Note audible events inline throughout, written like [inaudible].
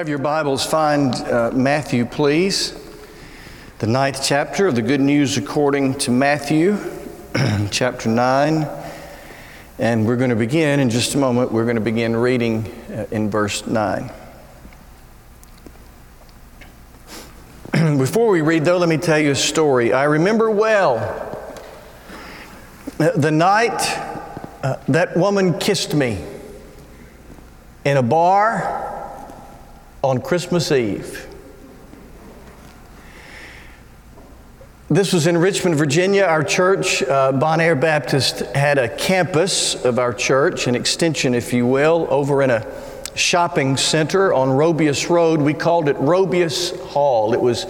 Have your Bibles, find uh, Matthew, please. The ninth chapter of the Good News according to Matthew, [clears throat] chapter 9. And we're going to begin in just a moment. We're going to begin reading uh, in verse 9. [clears throat] Before we read, though, let me tell you a story. I remember well uh, the night uh, that woman kissed me in a bar on Christmas Eve. This was in Richmond, Virginia. Our church, uh, Bon Air Baptist, had a campus of our church, an extension, if you will, over in a shopping center on Robious Road. We called it Robious Hall. It was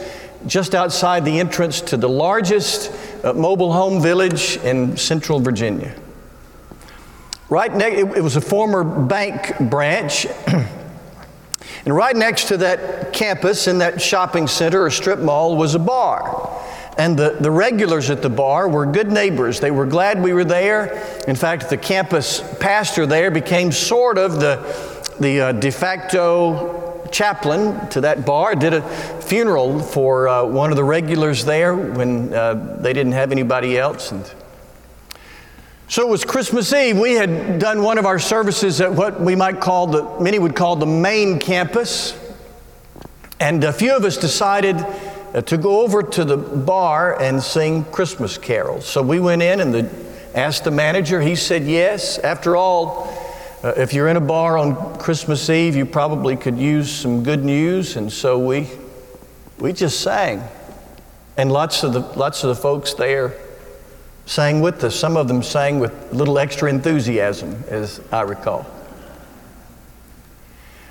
just outside the entrance to the largest uh, mobile home village in central Virginia. Right next, it, it was a former bank branch. [clears throat] And right next to that campus in that shopping center or strip mall was a bar. And the, the regulars at the bar were good neighbors. They were glad we were there. In fact, the campus pastor there became sort of the, the uh, de facto chaplain to that bar, did a funeral for uh, one of the regulars there when uh, they didn't have anybody else. And so it was Christmas Eve. We had done one of our services at what we might call the, many would call the main campus. And a few of us decided uh, to go over to the bar and sing Christmas carols. So we went in and the, asked the manager. He said yes. After all, uh, if you're in a bar on Christmas Eve, you probably could use some good news. And so we, we just sang. And lots of the, lots of the folks there sang with us. Some of them sang with a little extra enthusiasm, as I recall.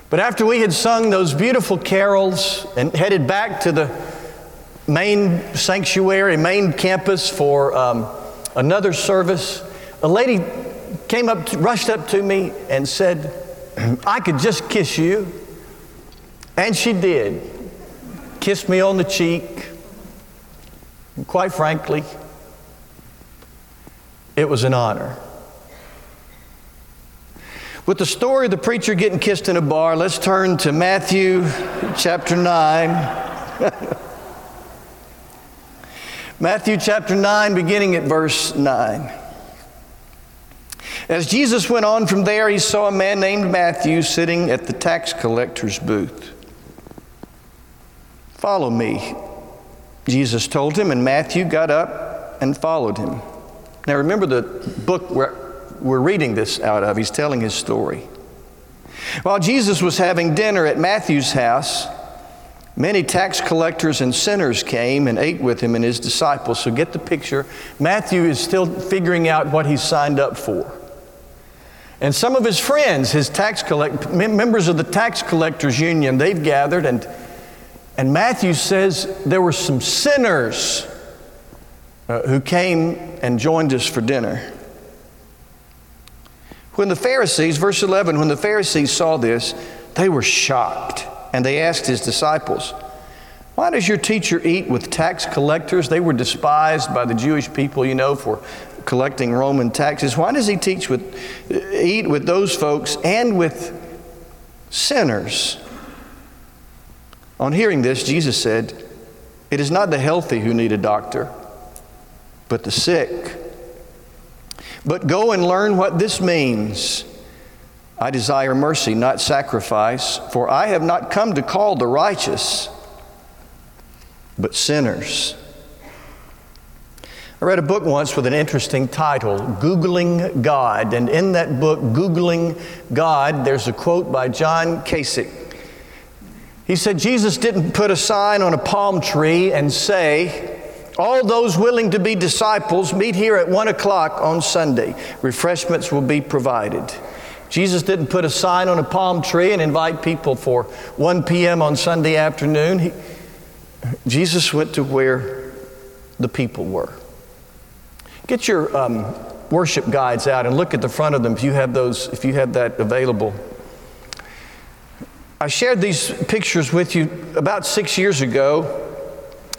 But after we had sung those beautiful carols and headed back to the main sanctuary, main campus for um, another service, a lady came up, to, rushed up to me and said, I could just kiss you. And she did. Kissed me on the cheek. And quite frankly, it was an honor. With the story of the preacher getting kissed in a bar, let's turn to Matthew chapter 9. [laughs] Matthew chapter 9, beginning at verse 9. As Jesus went on from there, he saw a man named Matthew sitting at the tax collector's booth. Follow me, Jesus told him, and Matthew got up and followed him. Now remember the book we're, reading this out of. He's telling his story. While Jesus was having dinner at Matthew's house, many tax collectors and sinners came and ate with him and his disciples. So get the picture. Matthew is still figuring out what he's signed up for. And some of his friends, his tax collect, members of the tax collectors union, they've gathered and and Matthew says there were some sinners uh, who came and joined us for dinner. When the Pharisees, verse 11, when the Pharisees saw this, they were shocked and they asked his disciples, Why does your teacher eat with tax collectors? They were despised by the Jewish people, you know, for collecting Roman taxes. Why does he teach with, eat with those folks and with sinners? On hearing this, Jesus said, It is not the healthy who need a doctor but the sick. But go and learn what this means. I desire mercy, not sacrifice, for I have not come to call the righteous, but sinners. I read a book once with an interesting title, Googling God. And in that book, Googling God, there's a quote by John Kasich. He said, Jesus didn't put a sign on a palm tree and say, all those willing to be disciples meet here at 1 o'clock on Sunday. Refreshments will be provided. Jesus didn't put a sign on a palm tree and invite people for 1 p.m. on Sunday afternoon. He, Jesus went to where the people were. Get your um, worship guides out and look at the front of them if you have those, if you have that available. I shared these pictures with you about six years ago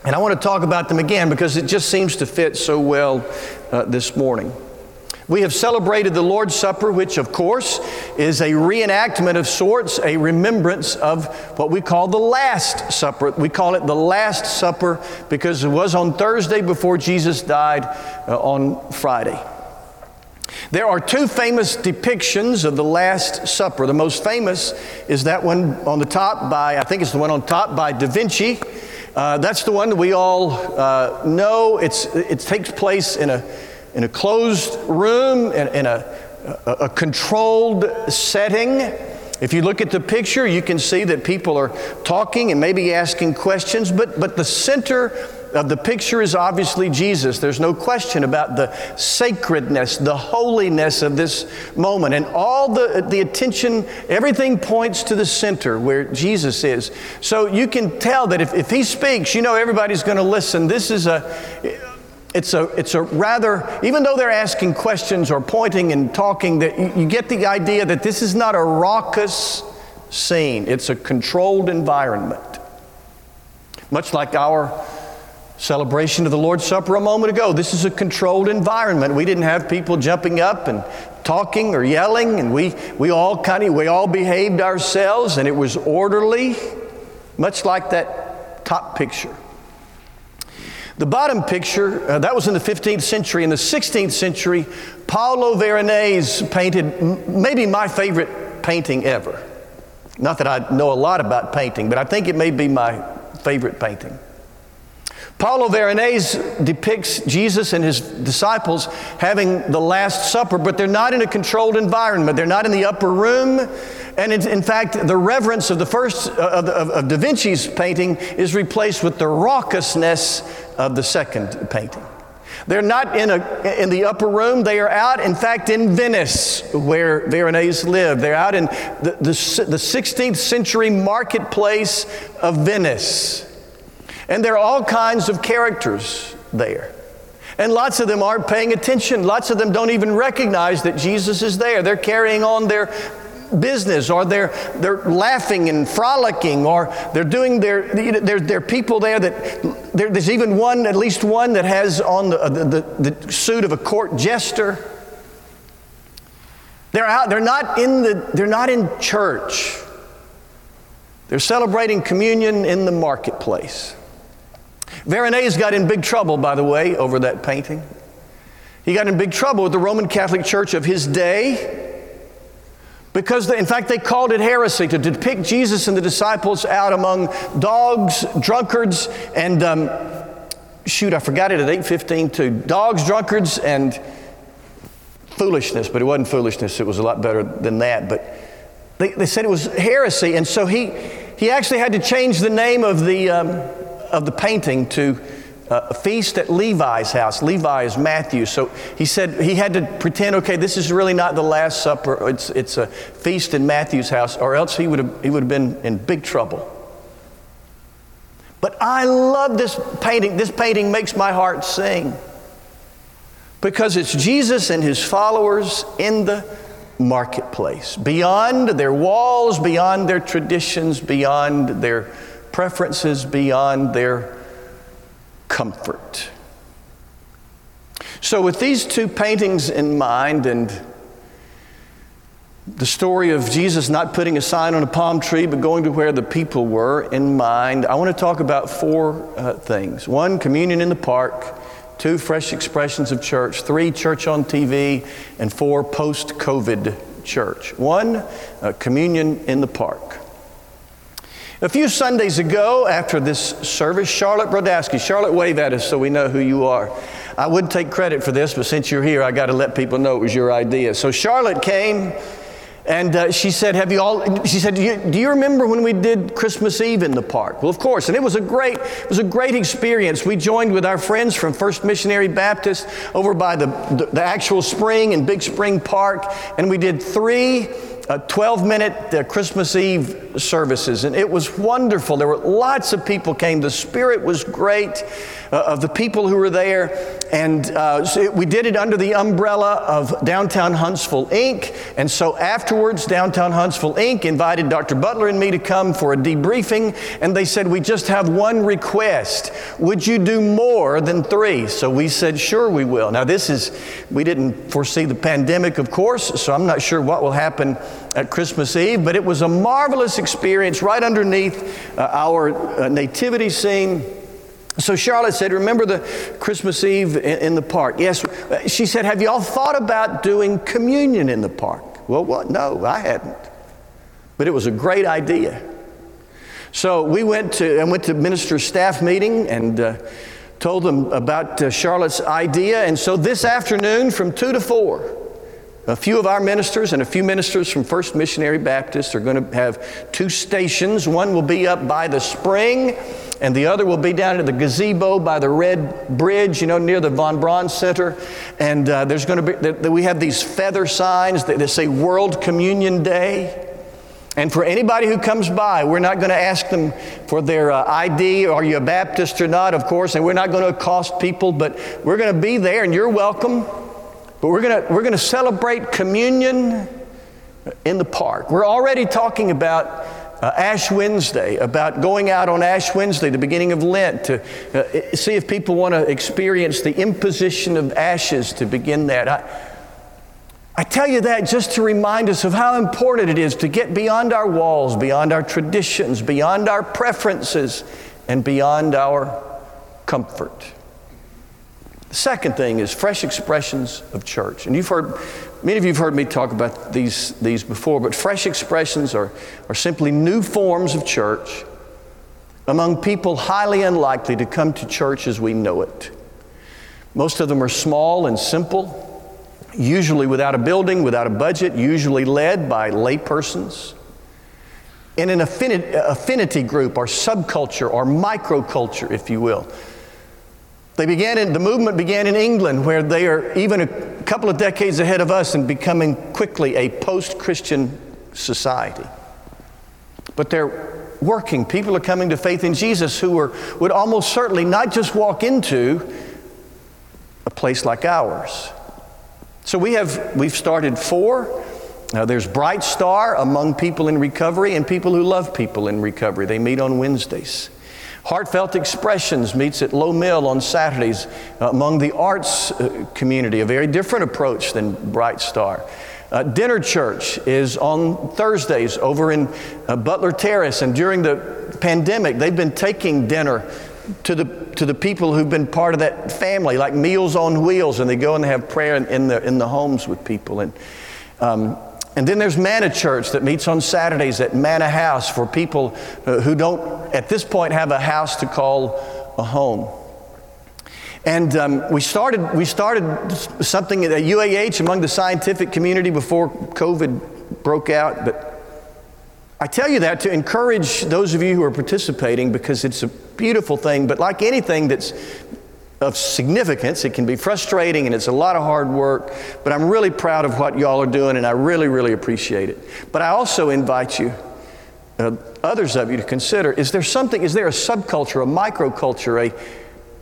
and I want to talk about them again because it just seems to fit so well uh, this morning. We have celebrated the Lord's Supper, which, of course, is a reenactment of sorts, a remembrance of what we call the Last Supper. We call it the Last Supper because it was on Thursday before Jesus died uh, on Friday. There are two famous depictions of the Last Supper. The most famous is that one on the top by, I think it's the one on top by Da Vinci. Uh, that's the one that we all uh, know. It's, it takes place in a in a closed room, in, in a, a, a controlled setting. If you look at the picture, you can see that people are talking and maybe asking questions, but, but the center of the picture is obviously Jesus. There's no question about the sacredness, the holiness of this moment. And all the, the attention, everything points to the center where Jesus is. So you can tell that if, if he speaks, you know everybody's going to listen. This is a, it's a, it's a rather, even though they're asking questions or pointing and talking, that you, you get the idea that this is not a raucous scene. It's a controlled environment. Much like our celebration of the Lord's Supper a moment ago. This is a controlled environment. We didn't have people jumping up and talking or yelling, and we, we all kind of we all behaved ourselves, and it was orderly, much like that top picture. The bottom picture, uh, that was in the 15th century. In the 16th century, Paolo Veronese painted maybe my favorite painting ever. Not that I know a lot about painting, but I think it may be my favorite painting. Paolo Veronese depicts Jesus and his disciples having the Last Supper, but they're not in a controlled environment. They're not in the upper room. And in fact, the reverence of the first, uh, of, of, of Da Vinci's painting is replaced with the raucousness of the second painting. They're not in, a, in the upper room, they are out, in fact, in Venice, where Veronese lived. They're out in the, the, the 16th century marketplace of Venice. And there are all kinds of characters there. And lots of them aren't paying attention. Lots of them don't even recognize that Jesus is there. They're carrying on their business or they're, they're laughing and frolicking or they're doing their, there, there are people there that, there, there's even one, at least one that has on the, the, the, the suit of a court jester. They're out, they're not in the, they're not in church. They're celebrating communion in the marketplace. Veronese got in big trouble, by the way, over that painting. He got in big trouble with the Roman Catholic Church of his day because, they, in fact, they called it heresy to depict Jesus and the disciples out among dogs, drunkards, and um, shoot, I forgot it at 8:15 too. Dogs, drunkards, and foolishness. But it wasn't foolishness. It was a lot better than that. But they, they said it was heresy, and so he he actually had to change the name of the. Um, of the painting to uh, a feast at Levi's house. Levi is Matthew. So he said he had to pretend, okay, this is really not the Last Supper. It's, it's a feast in Matthew's house, or else he would have, he would have been in big trouble. But I love this painting. This painting makes my heart sing because it's Jesus and his followers in the marketplace, beyond their walls, beyond their traditions, beyond their preferences beyond their comfort. So, with these two paintings in mind and the story of Jesus not putting a sign on a palm tree but going to where the people were in mind, I want to talk about four uh, things. One, communion in the park. Two, fresh expressions of church. Three, church on TV. And four, post COVID church. One, uh, communion in the park. A few Sundays ago, after this service, Charlotte Brodowski, Charlotte, wave at us so we know who you are. I would take credit for this, but since you're here, I got to let people know it was your idea. So Charlotte came and uh, she said, "Have you all?" She said, do you, "Do you remember when we did Christmas Eve in the park?" Well, of course, and it was a great, it was a great experience. We joined with our friends from First Missionary Baptist over by the, the, the actual spring in Big Spring Park, and we did three uh, 12 minute uh, Christmas Eve services, and it was wonderful. There were lots of people came. The spirit was great uh, of the people who were there, and uh, so it, we did it under the umbrella of Downtown Huntsville Inc. And so afterwards, Downtown Huntsville Inc. invited Dr. Butler and me to come for a debriefing, and they said, We just have one request. Would you do more than three? So we said, Sure, we will. Now, this is, we didn't foresee the pandemic, of course, so I'm not sure what will happen at Christmas Eve, but it was a marvelous experience right underneath uh, our uh, nativity scene. So Charlotte said, Remember the Christmas Eve in, the park? Yes. She said, Have y'all thought about doing communion in the park? Well, what? No, I hadn't. But it was a great idea. So we went to, I went to minister's staff meeting and uh, told them about uh, Charlotte's idea. And so this afternoon from 2 to 4, a few of our ministers and a few ministers from First Missionary Baptist are going to have two stations. One will be up by the spring and the other will be down at the gazebo by the red bridge, you know, near the Von Braun Center. And uh, there's going to be, we have these feather signs that, that say World Communion Day. And for anybody who comes by, we're not going to ask them for their uh, ID, are you a Baptist or not, of course, and we're not going to accost people, but we're going to be there and you're welcome. But we're going we're going to celebrate communion in the park. We're already talking about uh, Ash Wednesday, about going out on Ash Wednesday, the beginning of Lent, to uh, see if people want to experience the imposition of ashes to begin that. I, I tell you that just to remind us of how important it is to get beyond our walls, beyond our traditions, beyond our preferences, and beyond our comfort. The second thing is fresh expressions of church. And you've heard Many of you have heard me talk about these, these before, but fresh expressions are, are simply new forms of church among people highly unlikely to come to church as we know it. Most of them are small and simple, usually without a building, without a budget, usually led by laypersons. In an affinity, affinity group or subculture or microculture, if you will. They began in, the movement began in England, where they are even a couple of decades ahead of us and becoming quickly a post Christian society. But they're working. People are coming to faith in Jesus who are, would almost certainly not just walk into a place like ours. So we have, we've started four. Now there's Bright Star among people in recovery and people who love people in recovery. They meet on Wednesdays. Heartfelt Expressions meets at Lowe Mill on Saturdays uh, among the arts uh, community, a very different approach than Bright Star. Uh, dinner church is on Thursdays over in uh, Butler Terrace, and during the pandemic, they've been taking dinner to the, to the people who've been part of that family, like Meals on Wheels, and they go and they have prayer in, in the, in the homes with people. And um, and then there's Manna Church that meets on Saturdays at Manna House for people uh, who don't, at this point, have a house to call a home. And um, we, started, we started something at UAH among the scientific community before COVID broke out. But I tell you that to encourage those of you who are participating because it's a beautiful thing. But like anything that's of significance. It can be frustrating and it's a lot of hard work, but I'm really proud of what y'all are doing and I really, really appreciate it. But I also invite you, uh, others of you, to consider is there something, is there a subculture, a microculture, a,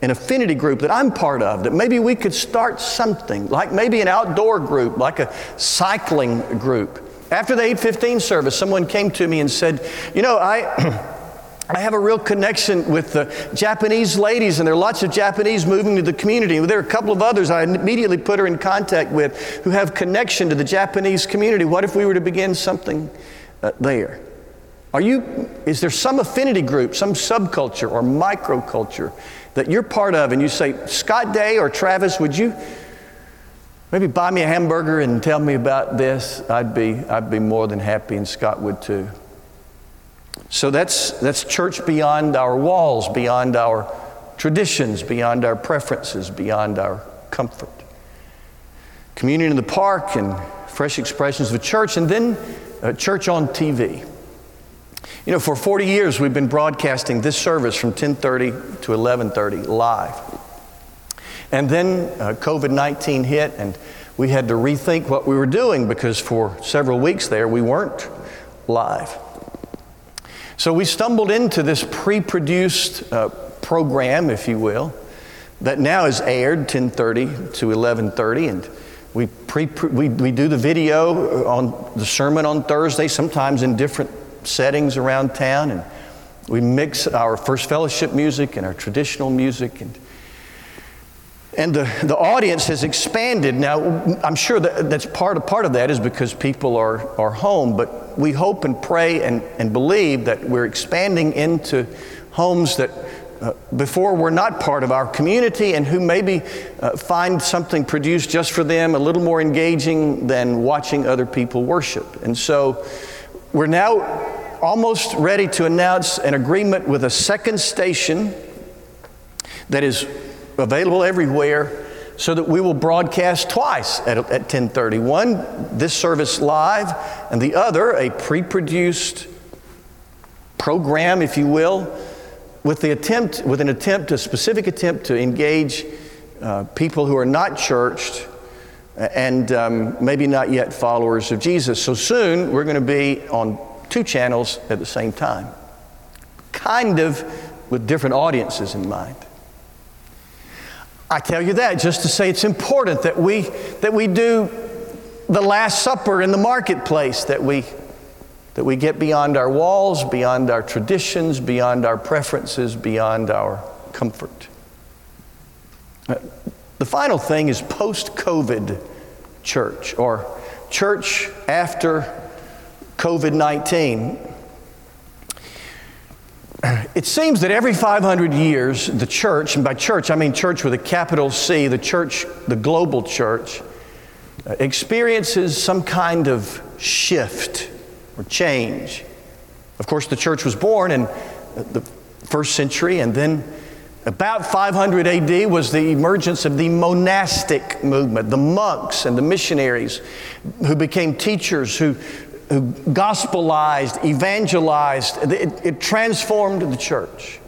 an affinity group that I'm part of that maybe we could start something, like maybe an outdoor group, like a cycling group? After the 815 service, someone came to me and said, You know, I. [clears throat] I have a real connection with the Japanese ladies, and there are lots of Japanese moving to the community. There are a couple of others I immediately put her in contact with who have connection to the Japanese community. What if we were to begin something uh, there? Are you, is there some affinity group, some subculture or microculture that you're part of, and you say, Scott Day or Travis, would you maybe buy me a hamburger and tell me about this? I'd be, I'd be more than happy, and Scott would too. So that's, that's church beyond our walls, beyond our traditions, beyond our preferences, beyond our comfort. Communion in the park and fresh expressions of the church, and then church on TV. You know, for 40 years we've been broadcasting this service from 10:30 to 11:30 live. And then uh, COVID-19 hit, and we had to rethink what we were doing because for several weeks there we weren't live. So we stumbled into this pre produced uh, program, if you will, that now is aired 1030 to 1130 and we, pre, we, we do the video on the sermon on Thursday, sometimes in different settings around town, and we mix our first fellowship music and our traditional music. And, and the, the audience has expanded. Now, I'm sure that that's part of, part of that is because people are, are home, but we hope and pray and, and believe that we're expanding into homes that uh, before were not part of our community and who maybe uh, find something produced just for them a little more engaging than watching other people worship. And so we're now almost ready to announce an agreement with a second station that is available everywhere so that we will broadcast twice at, at 1030 one this service live and the other a pre-produced program if you will with the attempt with an attempt a specific attempt to engage uh, people who are not churched and um, maybe not yet followers of jesus so soon we're going to be on two channels at the same time, kind of with different audiences in mind. I tell you that just to say it's important that we, that we do the Last Supper in the marketplace, that we, that we get beyond our walls, beyond our traditions, beyond our preferences, beyond our comfort. Uh, the final thing is post COVID church or church after COVID 19. It seems that every 500 years, the church, and by church I mean church with a capital C, the church, the global church, uh, experiences some kind of shift or change. Of course, the church was born in the first century, and then about 500 AD was the emergence of the monastic movement, the monks and the missionaries who became teachers, who gospelized, evangelized. It, it transformed the church.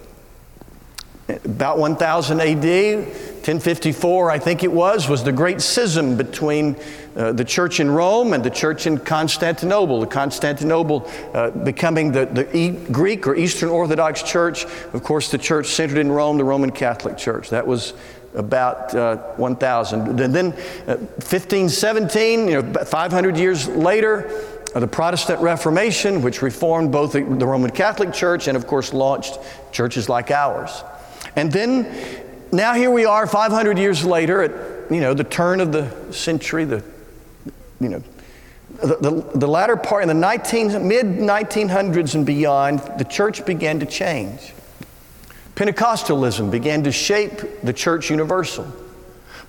About 1000 AD, 1054, I think it was, was the great schism between uh, the church in Rome and the church in Constantinople. The Constantinople uh, becoming the, the e- Greek or Eastern Orthodox church. Of course, the church centered in Rome, the Roman Catholic Church. That was about uh, 1000. And then uh, 1517, you know, 500 years later, Uh, the Protestant Reformation, which reformed both the, Roman Catholic Church and, of course, launched churches like ours. And then, now here we are 500 years later at, you know, the turn of the century, the, you know, the, the, the latter part, in the 19, mid 1900s and beyond, the church began to change. Pentecostalism began to shape the church universal.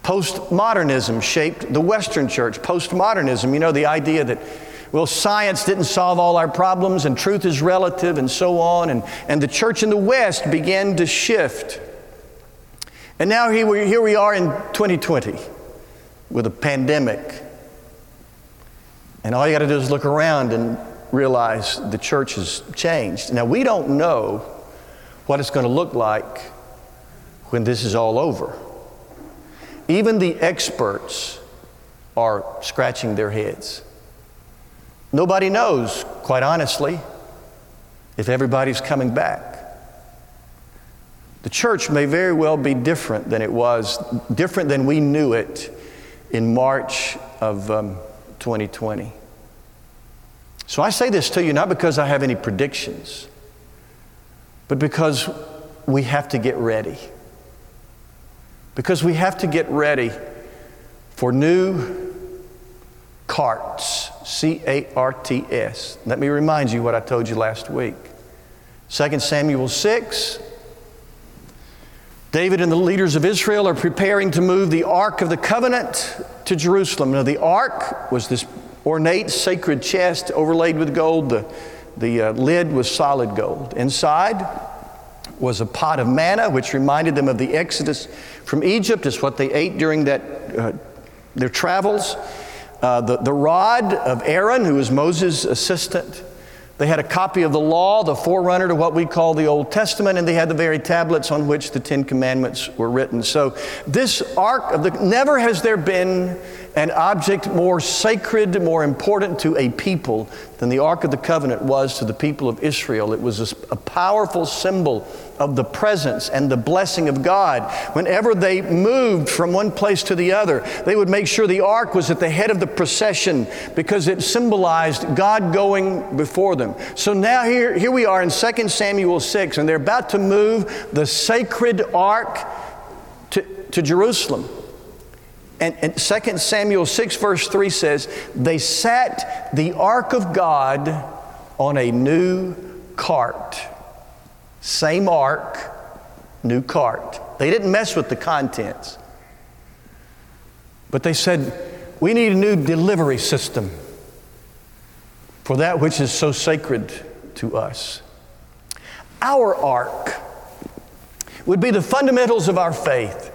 Postmodernism shaped the Western church. Postmodernism, you know, the idea that well, science didn't solve all our problems, and truth is relative, and so on. And, and the church in the West began to shift. And now here we, here we are in 2020 with a pandemic. And all you got to do is look around and realize the church has changed. Now, we don't know what it's going to look like when this is all over. Even the experts are scratching their heads. Nobody knows, quite honestly, if everybody's coming back. The church may very well be different than it was, different than we knew it in March of um, 2020. So I say this to you not because I have any predictions, but because we have to get ready. Because we have to get ready for new carts, C A R T S. Let me remind you what I told you last week. 2 Samuel 6. David and the leaders of Israel are preparing to move the Ark of the Covenant to Jerusalem. Now, the Ark was this ornate sacred chest overlaid with gold. The, the uh, lid was solid gold. Inside was a pot of manna, which reminded them of the Exodus from Egypt. It's what they ate during that, uh, their travels. Uh, the, the rod of Aaron, who was Moses' assistant. They had a copy of the law, the forerunner to what we call the Old Testament, and they had the very tablets on which the Ten Commandments were written. So, this ark of the never has there been an object more sacred, more important to a people than the Ark of the Covenant was to the people of Israel. It was a, a powerful symbol of the presence and the blessing of God. Whenever they moved from one place to the other, they would make sure the ark was at the head of the procession because it symbolized God going before them. So now here, here we are in 2 Samuel 6, and they're about to move the sacred ark to, to Jerusalem. And, and 2 Samuel 6, verse 3 says, They sat the ark of God on a new cart. Same ark, new cart. They didn't mess with the contents. But they said, we need a new delivery system for that which is so sacred to us. Our ark would be the fundamentals of our faith.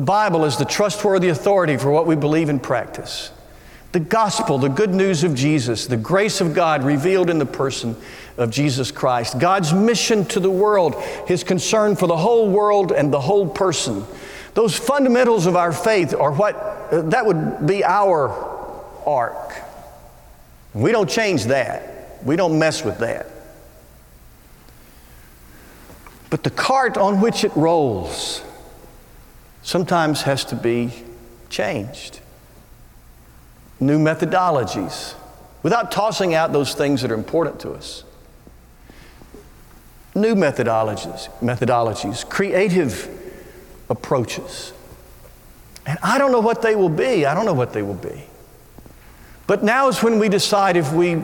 The Bible is the trustworthy authority for what we believe and practice. The gospel, the good news of Jesus, the grace of God revealed in the person of Jesus Christ, God's mission to the world, His concern for the whole world and the whole person. Those fundamentals of our faith are what, that would be our ark. We don't change that, we don't mess with that. But the cart on which it rolls sometimes has to be changed. New methodologies, without tossing out those things that are important to us new methodologies, methodologies, creative approaches. And I don't know what they will be. I don't know what they will be. But now is when we decide if we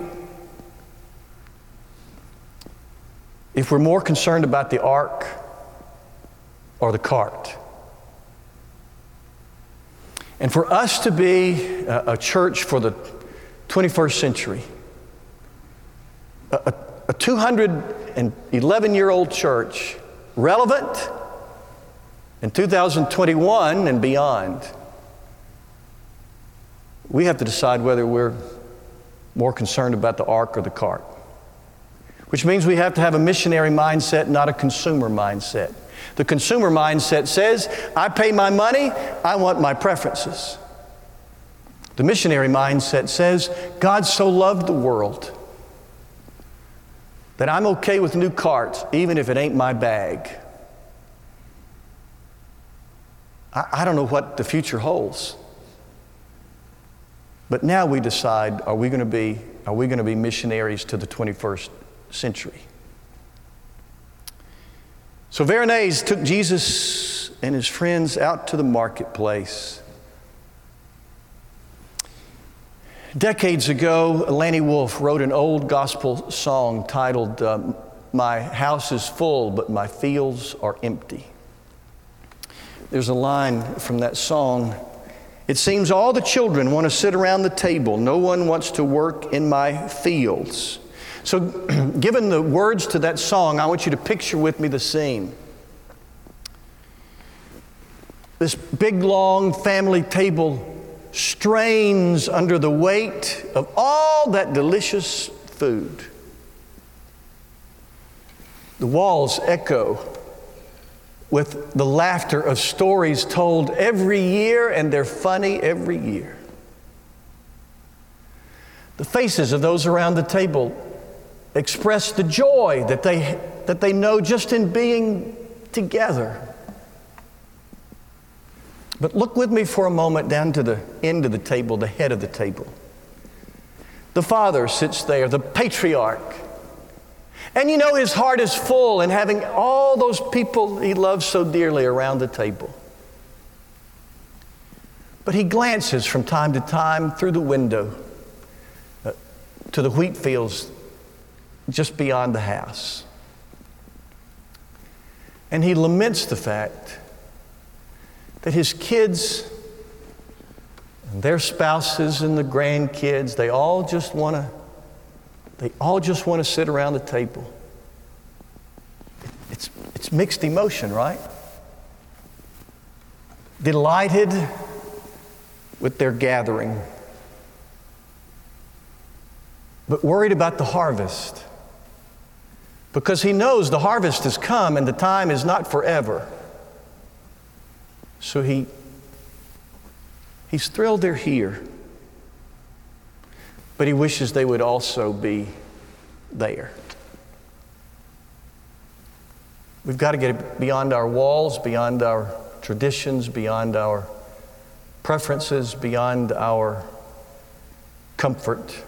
if we're more concerned about the ark or the cart. And for us to be a, a church for the 21st century, a, a a 211 year old church relevant in 2021 and beyond, we have to decide whether we're more concerned about the ark or the cart. Which means we have to have a missionary mindset, not a consumer mindset. The consumer mindset says, I pay my money, I want my preferences. The missionary mindset says, God so loved the world that I'm okay with new carts, even if it ain't my bag. I, I don't know what the future holds. But now we decide are we going to be, are we going to be missionaries to the 21st century? So Veronese took Jesus and his friends out to the marketplace. Decades ago, Lanny Wolfe wrote an old gospel song titled, uh, My House is Full, but My Fields Are Empty. There's a line from that song. It seems all the children want to sit around the table. No one wants to work in my fields. So, [clears throat] given the words to that song, I want you to picture with me the scene. This big, long family table strains under the weight of all that delicious food. The walls echo with the laughter of stories told every year, and they're funny every year. The faces of those around the table express the joy that they, that they know just in being together. But look with me for a moment down to the end of the table, the head of the table. The father sits there, the patriarch. And you know his heart is full in having all those people he loves so dearly around the table. But he glances from time to time through the window uh, to the wheat fields just beyond the house. And he laments the fact that his kids and their spouses and the grandkids, they all just want to they all just want to sit around the table. It's, it's mixed emotion, right? Delighted with their gathering, but worried about the harvest because he knows the harvest has come and the time is not forever. So he, He's thrilled they're here, but He wishes they would also be there. We've got to get beyond our walls, beyond our traditions, beyond our preferences, beyond our comfort.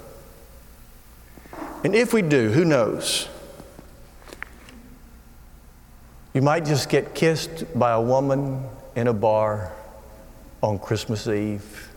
And if we do, who knows? You might just get kissed by a woman in a bar on Christmas Eve.